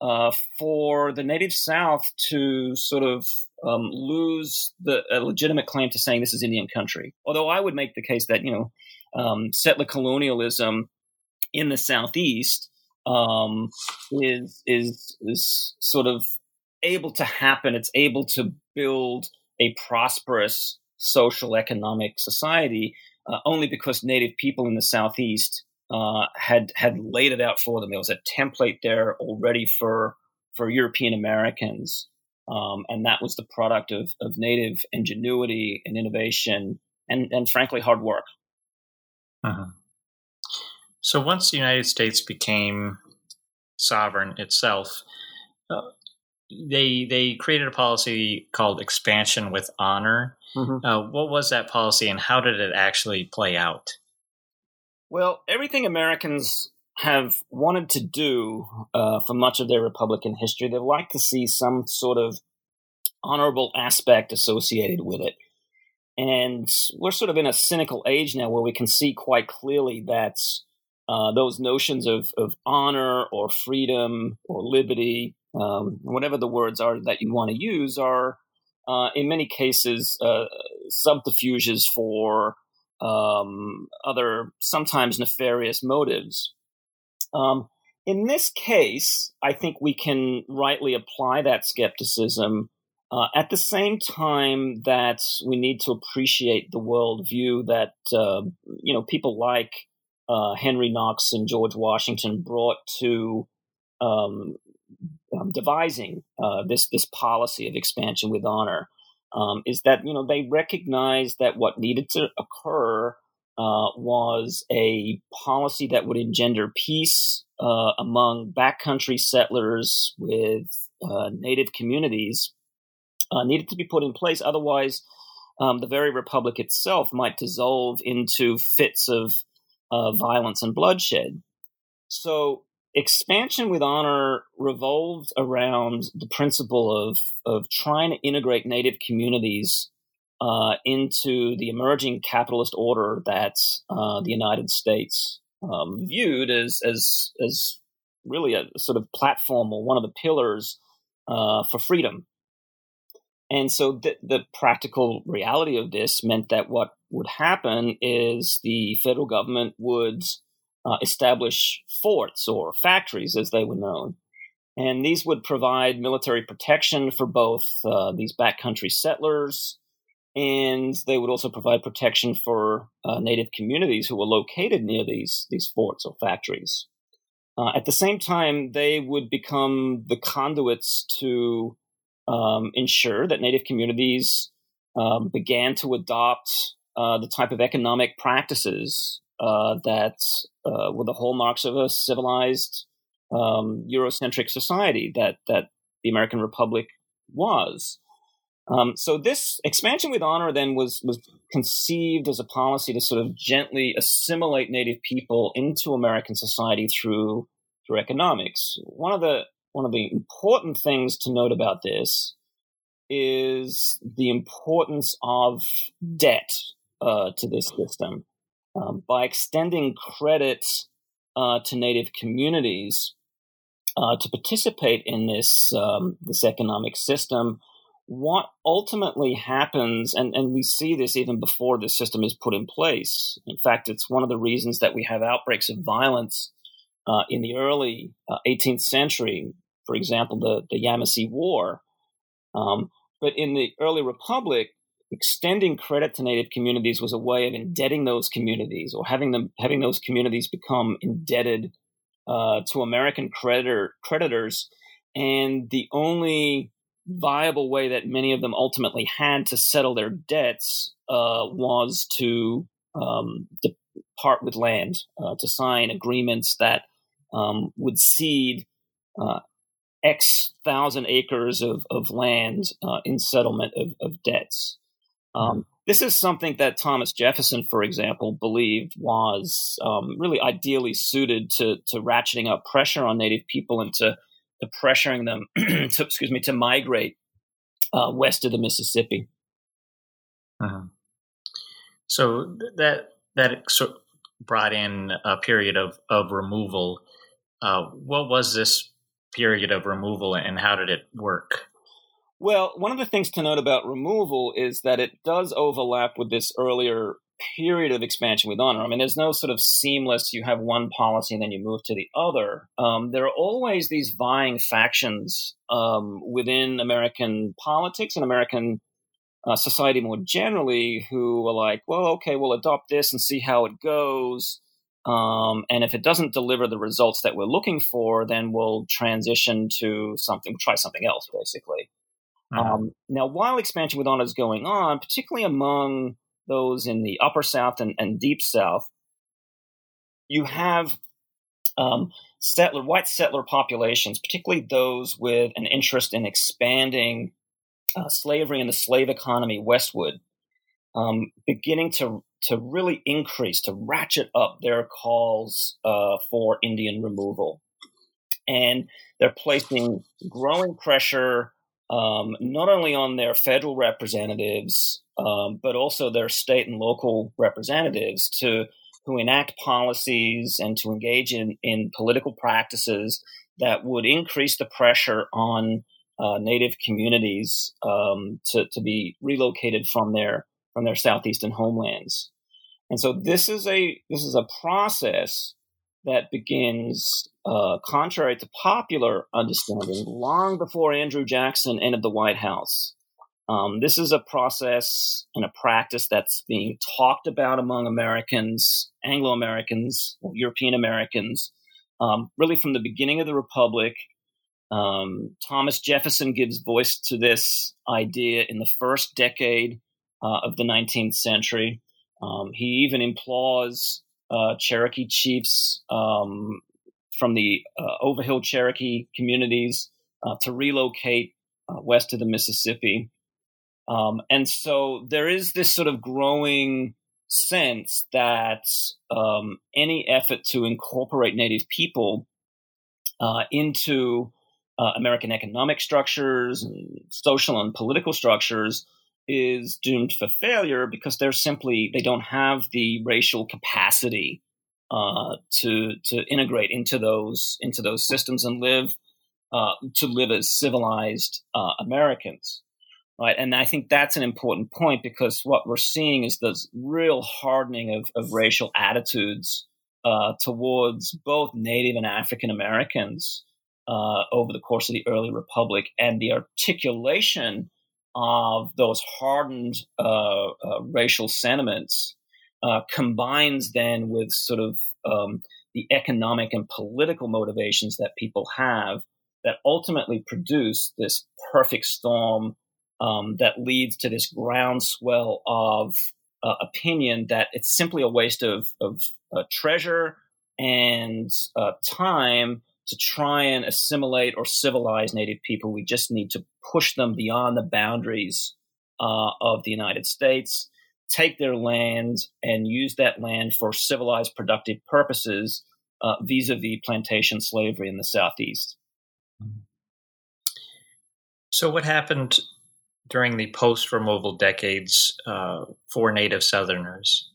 uh, for the native South to sort of um, lose the legitimate claim to saying this is Indian country. Although I would make the case that you know um, settler colonialism in the southeast um, is is is sort of able to happen. It's able to build a prosperous social economic society uh, only because native people in the southeast uh, had had laid it out for them. There was a template there already for for European Americans, um, and that was the product of of native ingenuity and innovation, and and frankly hard work. Uh-huh. So once the United States became sovereign itself, uh, they they created a policy called expansion with honor. Mm-hmm. Uh, what was that policy, and how did it actually play out? Well, everything Americans have wanted to do uh, for much of their Republican history, they'd like to see some sort of honorable aspect associated with it. And we're sort of in a cynical age now where we can see quite clearly that uh, those notions of, of honor or freedom or liberty, um, whatever the words are that you want to use, are uh, in many cases uh, subterfuges for um, other sometimes nefarious motives. Um, in this case, I think we can rightly apply that skepticism uh, at the same time that we need to appreciate the worldview that uh, you know people like uh, Henry Knox and George Washington brought to um, um, devising uh, this this policy of expansion with honor um, is that you know they recognized that what needed to occur uh, was a policy that would engender peace uh, among backcountry settlers with uh, native communities uh, needed to be put in place. Otherwise, um, the very republic itself might dissolve into fits of uh, violence and bloodshed. So expansion with honor revolved around the principle of of trying to integrate native communities uh, into the emerging capitalist order that uh, the United States um, viewed as as as really a sort of platform or one of the pillars uh, for freedom. And so the, the practical reality of this meant that what would happen is the federal government would uh, establish forts or factories, as they were known. And these would provide military protection for both uh, these backcountry settlers, and they would also provide protection for uh, native communities who were located near these, these forts or factories. Uh, at the same time, they would become the conduits to um, ensure that native communities um, began to adopt uh, the type of economic practices uh, that uh, were the hallmarks of a civilized um, Eurocentric society that that the American Republic was. Um, so this expansion with honor then was was conceived as a policy to sort of gently assimilate Native people into American society through through economics. One of the one of the important things to note about this is the importance of debt uh, to this system um, by extending credit uh, to Native communities uh, to participate in this um, this economic system. What ultimately happens, and, and we see this even before the system is put in place. In fact, it's one of the reasons that we have outbreaks of violence uh, in the early 18th uh, century. For example, the, the Yamasee War. Um, but in the early republic, extending credit to native communities was a way of indebting those communities or having them having those communities become indebted uh, to American creditor creditors. And the only viable way that many of them ultimately had to settle their debts uh, was to um, part with land, uh, to sign agreements that um, would cede uh, X thousand acres of, of land uh, in settlement of, of debts. Um, this is something that Thomas Jefferson, for example, believed was um, really ideally suited to, to ratcheting up pressure on Native people and to, to pressuring them to excuse me to migrate uh, west of the Mississippi. Uh-huh. So that that sort brought in a period of of removal. Uh, what was this period of removal and how did it work? Well, one of the things to note about removal is that it does overlap with this earlier period of expansion with honor. I mean, there's no sort of seamless, you have one policy and then you move to the other. Um, there are always these vying factions um, within American politics and American uh, society more generally who are like, well, okay, we'll adopt this and see how it goes. Um, and if it doesn't deliver the results that we're looking for, then we'll transition to something, try something else, basically. Mm-hmm. Um, now, while expansion with honor is going on, particularly among those in the upper South and, and deep South, you have um, settler, white settler populations, particularly those with an interest in expanding uh, slavery and the slave economy westward, um, beginning to to really increase, to ratchet up their calls uh, for Indian removal, and they're placing growing pressure um, not only on their federal representatives um, but also their state and local representatives to who enact policies and to engage in, in political practices that would increase the pressure on uh, native communities um, to, to be relocated from their from their southeastern homelands. And so this is a this is a process that begins, uh, contrary to popular understanding, long before Andrew Jackson entered the White House. Um, this is a process and a practice that's being talked about among Americans, Anglo Americans, European Americans, um, really from the beginning of the Republic. Um, Thomas Jefferson gives voice to this idea in the first decade uh, of the 19th century. Um, he even implores uh, Cherokee chiefs um, from the uh, Overhill Cherokee communities uh, to relocate uh, west of the Mississippi. Um, and so there is this sort of growing sense that um, any effort to incorporate Native people uh, into uh, American economic structures and social and political structures is doomed for failure because they're simply they don't have the racial capacity uh, to to integrate into those into those systems and live uh, to live as civilized uh, Americans right? And I think that's an important point because what we're seeing is this real hardening of, of racial attitudes uh, towards both Native and African Americans uh, over the course of the early republic, and the articulation of those hardened uh, uh racial sentiments uh, combines then with sort of um, the economic and political motivations that people have that ultimately produce this perfect storm um, that leads to this groundswell of uh, opinion that it's simply a waste of, of uh, treasure and uh, time to try and assimilate or civilize Native people. We just need to push them beyond the boundaries uh, of the United States, take their land, and use that land for civilized, productive purposes vis a vis plantation slavery in the Southeast. So, what happened during the post removal decades uh, for Native Southerners?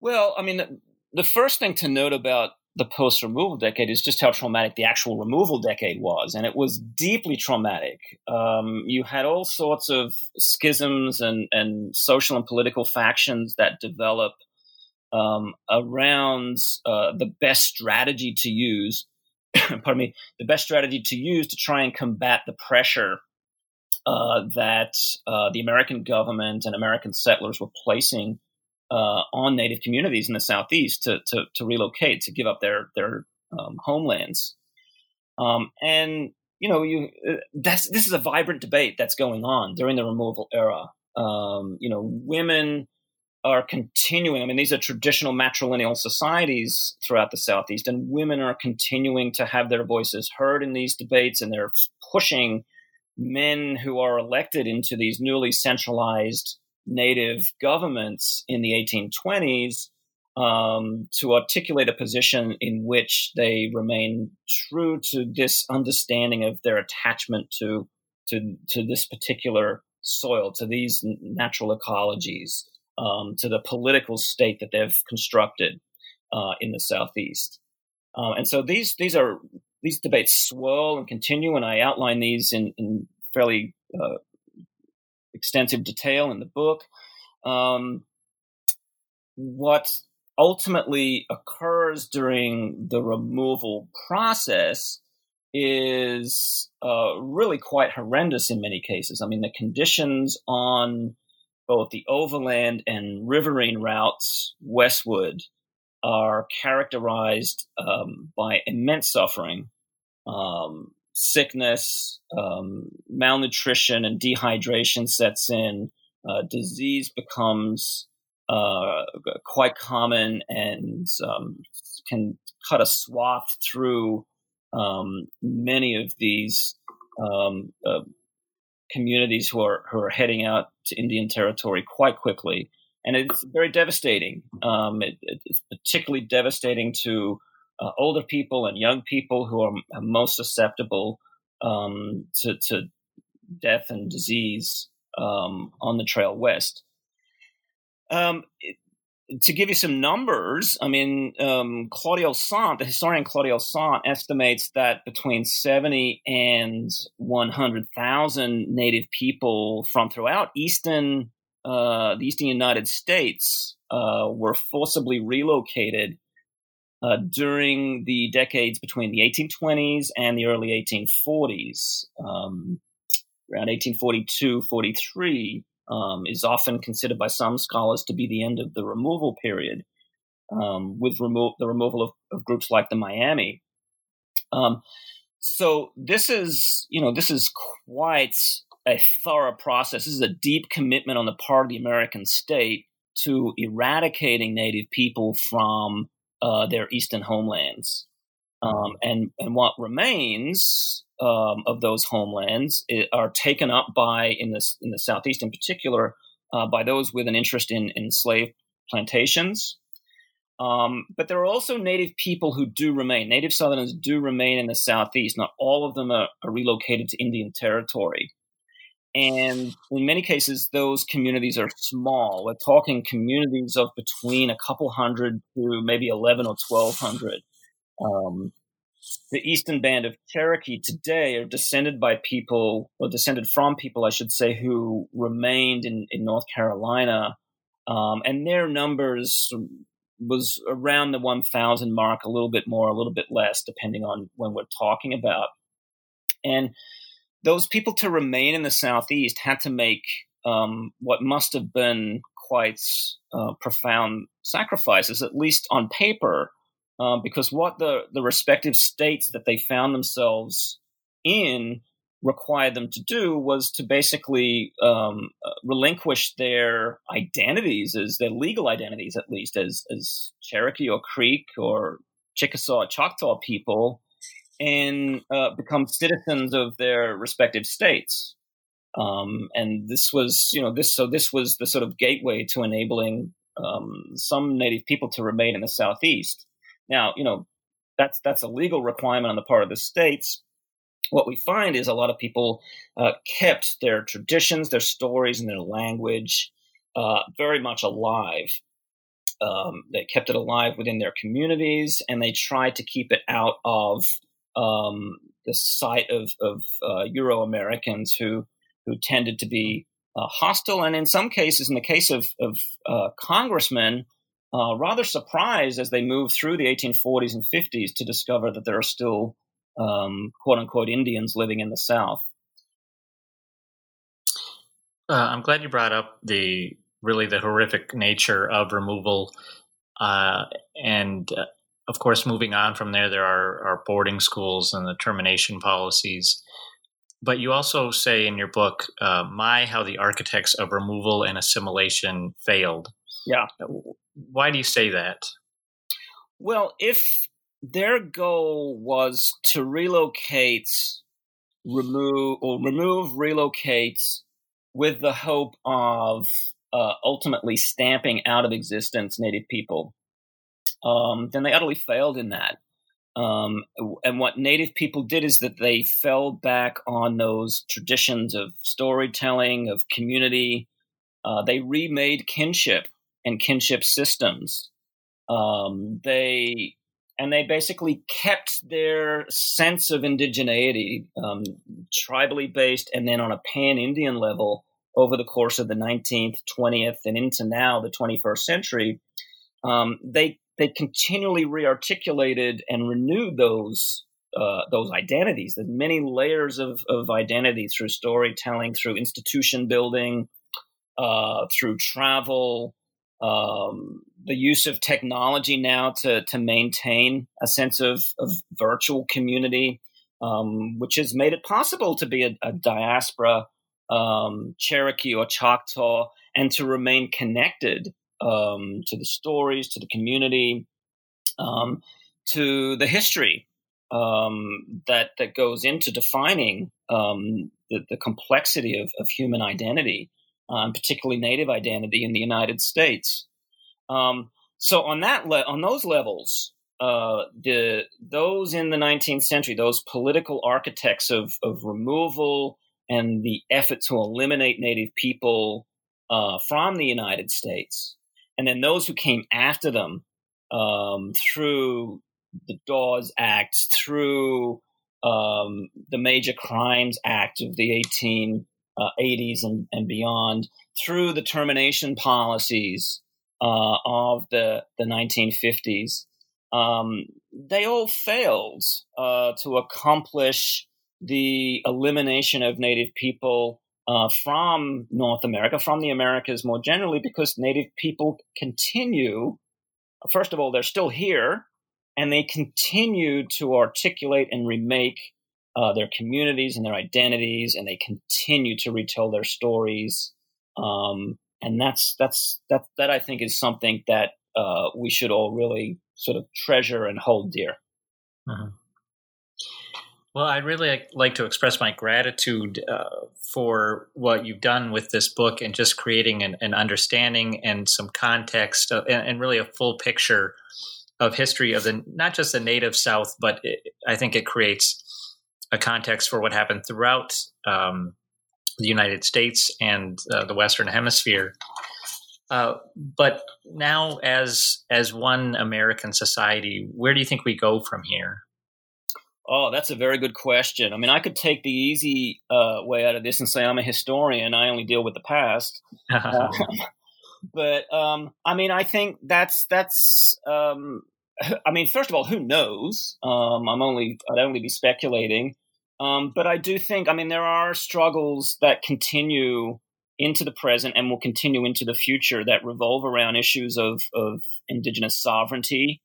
Well, I mean, the first thing to note about the post removal decade is just how traumatic the actual removal decade was. And it was deeply traumatic. Um, you had all sorts of schisms and, and social and political factions that develop um, around uh, the best strategy to use. pardon me, the best strategy to use to try and combat the pressure uh, that uh, the American government and American settlers were placing uh, on Native communities in the Southeast to, to, to relocate, to give up their their um, homelands. Um, and you know, you uh, that's this is a vibrant debate that's going on during the removal era. Um, you know, women are continuing. I mean, these are traditional matrilineal societies throughout the Southeast, and women are continuing to have their voices heard in these debates, and they're pushing men who are elected into these newly centralized native governments in the 1820s um, to articulate a position in which they remain true to this understanding of their attachment to to to this particular soil, to these natural ecologies, um, to the political state that they've constructed uh, in the southeast. Um, and so these these are these debates swirl and continue, and I outline these in, in fairly uh, extensive detail in the book. Um, what ultimately occurs during the removal process is uh, really quite horrendous in many cases. I mean, the conditions on both the overland and riverine routes westward are characterized um, by immense suffering, um, sickness, um, malnutrition, and dehydration sets in. Uh, disease becomes uh, quite common and um, can cut a swath through um, many of these um, uh, communities who are who are heading out to Indian territory quite quickly, and it's very devastating. Um, it, it's particularly devastating to uh, older people and young people who are most susceptible um, to, to, death and disease um, on the trail west. Um, to give you some numbers, I mean, um, Claudio Saunt, the historian Claudio Saunt, estimates that between 70 and 100,000 native people from throughout eastern, uh, the eastern United States uh, were forcibly relocated uh, during the decades between the 1820s and the early 1840s. Um, around 1842 43 um, is often considered by some scholars to be the end of the removal period, um, with remo- the removal of, of, groups like the Miami. Um, so this is, you know, this is quite a thorough process. This is a deep commitment on the part of the American state to eradicating Native people from uh, their eastern homelands. Um, and and what remains um, of those homelands are taken up by in the in the southeast in particular uh, by those with an interest in in slave plantations. Um, but there are also native people who do remain. Native Southerners do remain in the southeast. Not all of them are, are relocated to Indian territory. And in many cases, those communities are small. We're talking communities of between a couple hundred to maybe 11 or 1200. Um, the Eastern Band of Cherokee today are descended by people, or descended from people, I should say, who remained in, in North Carolina. Um, and their numbers was around the 1,000 mark, a little bit more, a little bit less, depending on when we're talking about. And those people to remain in the Southeast had to make um, what must have been quite uh, profound sacrifices, at least on paper, uh, because what the, the respective states that they found themselves in required them to do was to basically um, uh, relinquish their identities as their legal identities, at least as, as Cherokee or Creek or Chickasaw Choctaw people and uh, become citizens of their respective states. Um, and this was, you know, this so this was the sort of gateway to enabling um, some native people to remain in the southeast. Now, you know, that's that's a legal requirement on the part of the states. What we find is a lot of people uh, kept their traditions, their stories, and their language uh, very much alive. Um, they kept it alive within their communities, and they tried to keep it out of um, the sight of, of uh, Euro Americans who who tended to be uh, hostile, and in some cases, in the case of, of uh, congressmen, uh, rather surprised as they move through the 1840s and 50s to discover that there are still um, quote unquote Indians living in the South. Uh, I'm glad you brought up the really the horrific nature of removal uh, and of course, moving on from there, there are, are boarding schools and the termination policies. But you also say in your book, uh, My, How the Architects of Removal and Assimilation Failed. Yeah. Why do you say that? Well, if their goal was to relocate, remove, or remove, relocate with the hope of uh, ultimately stamping out of existence Native people, um, then they utterly failed in that. Um, and what Native people did is that they fell back on those traditions of storytelling, of community. Uh, they remade kinship and kinship systems. Um, they and they basically kept their sense of indigeneity, um, tribally based, and then on a pan Indian level over the course of the 19th, 20th, and into now the 21st century. Um, they they continually rearticulated and renewed those uh, those identities. There's many layers of, of identity through storytelling, through institution building, uh, through travel, um, the use of technology now to to maintain a sense of, of virtual community, um, which has made it possible to be a, a diaspora um, Cherokee or Choctaw and to remain connected um, to the stories, to the community, um, to the history um, that that goes into defining the, the, complexity of, of human identity um, particularly Native identity in the United States. Um, so on that le- on those levels, uh, the those in the 19th century, those political architects of of removal and the effort to eliminate Native people uh, from the United States, and then those who came after them um, through the Dawes Act, through um, the Major Crimes Act of the 18 uh, and, and beyond through the termination policies uh, of the, the 1950s. Um, they all failed uh, to accomplish the elimination of Native people uh, from North America, from the Americas more generally, because Native people continue, first of all, they're still here, and they continue to articulate and remake uh, their communities and their identities, and they continue to retell their stories. Um, and that's that's that that I think is something that uh, we should all really sort of treasure and hold dear. Uh-huh. Well, I'd really like to express my gratitude uh, for what you've done with this book and just creating an, an understanding and some context of, and, and, really a full picture of history of the not just the native South, but it, I think it creates a context for what happened throughout um, the United States and uh, the Western Hemisphere. Uh, but now, as as one American society, where do you think we go from here? Oh, that's a very good question. I mean, I could take the easy uh, way out of this and say I'm a historian. I only deal with the past. Um, but um, I mean, I think that's that's. Um, I mean, first of all, who knows? Um, I'm only I'd only be speculating. Um, but I do think, I mean, there are struggles that continue into the present and will continue into the future that revolve around issues of, of indigenous sovereignty,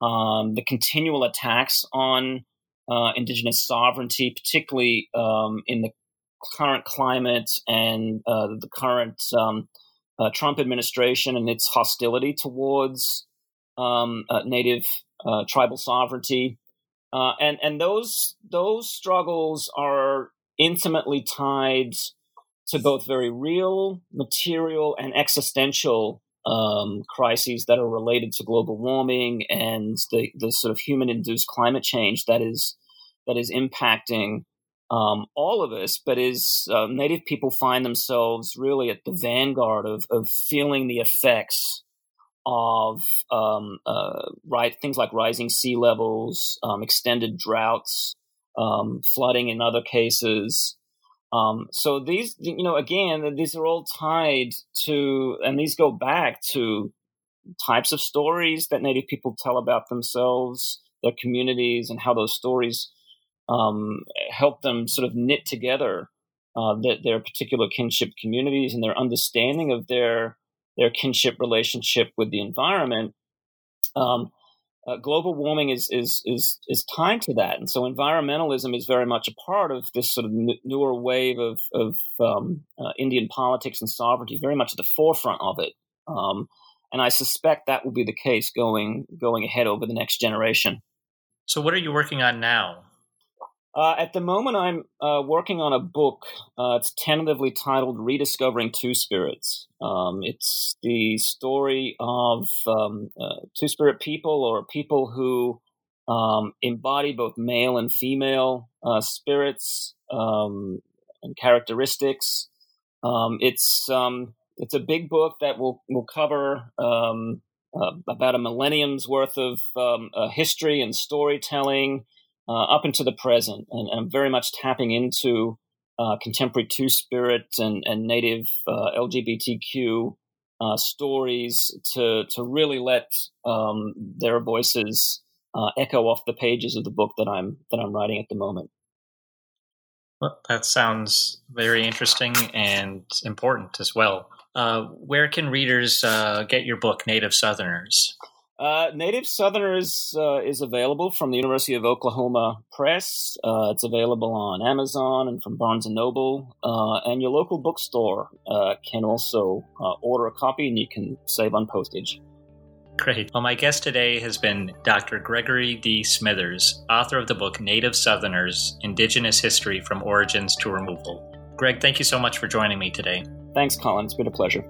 um, the continual attacks on uh, indigenous sovereignty, particularly um, in the current climate and uh, the current um, uh, Trump administration and its hostility towards um, uh, native uh, tribal sovereignty. Uh, and and those those struggles are intimately tied to both very real, material, and existential um, crises that are related to global warming and the, the sort of human induced climate change that is that is impacting um, all of us, but is uh, Native people find themselves really at the vanguard of, of feeling the effects of um, uh, right things like rising sea levels, um, extended droughts, um, flooding in other cases. Um, so these, you know, again, these are all tied to, and these go back to types of stories that Native people tell about themselves, their communities, and how those stories um, help them sort of knit together uh, their, their particular kinship communities and their understanding of their their kinship relationship with the environment. Um, uh, global warming is, is is is tied to that, and so environmentalism is very much a part of this sort of n- newer wave of of um, uh, Indian politics and sovereignty, very much at the forefront of it. Um, and I suspect that will be the case going going ahead over the next generation. So, what are you working on now? Uh, at the moment, I'm uh, working on a book. Uh, it's tentatively titled "Rediscovering Two Spirits." Um, it's the story of um, uh, two spirit people, or people who um, embody both male and female uh, spirits um, and characteristics. Um, it's um, it's a big book that will will cover about a millennium's worth of history and storytelling uh, up into the present, and, and, I'm very much tapping into uh, contemporary Two Spirit and, and native uh, LGBTQ uh, stories to to really let um, their voices echo off the pages of the book that I'm that I'm writing at the moment. Well, that sounds very interesting and important as well. Uh, where can readers uh, get your book, Native Southerners? Uh, Native Southerners uh, is available from the University of Oklahoma Press. Uh, it's available on Amazon and from Barnes and Noble. Uh, and your local bookstore can also order a copy, and you can save on postage. Great. Well, my guest today has been Dr. Gregory D. Smithers, author of the book Native Southerners Indigenous History from Origins to Removal. Greg, thank you so much for joining me today. Thanks, Colin. It's been a pleasure.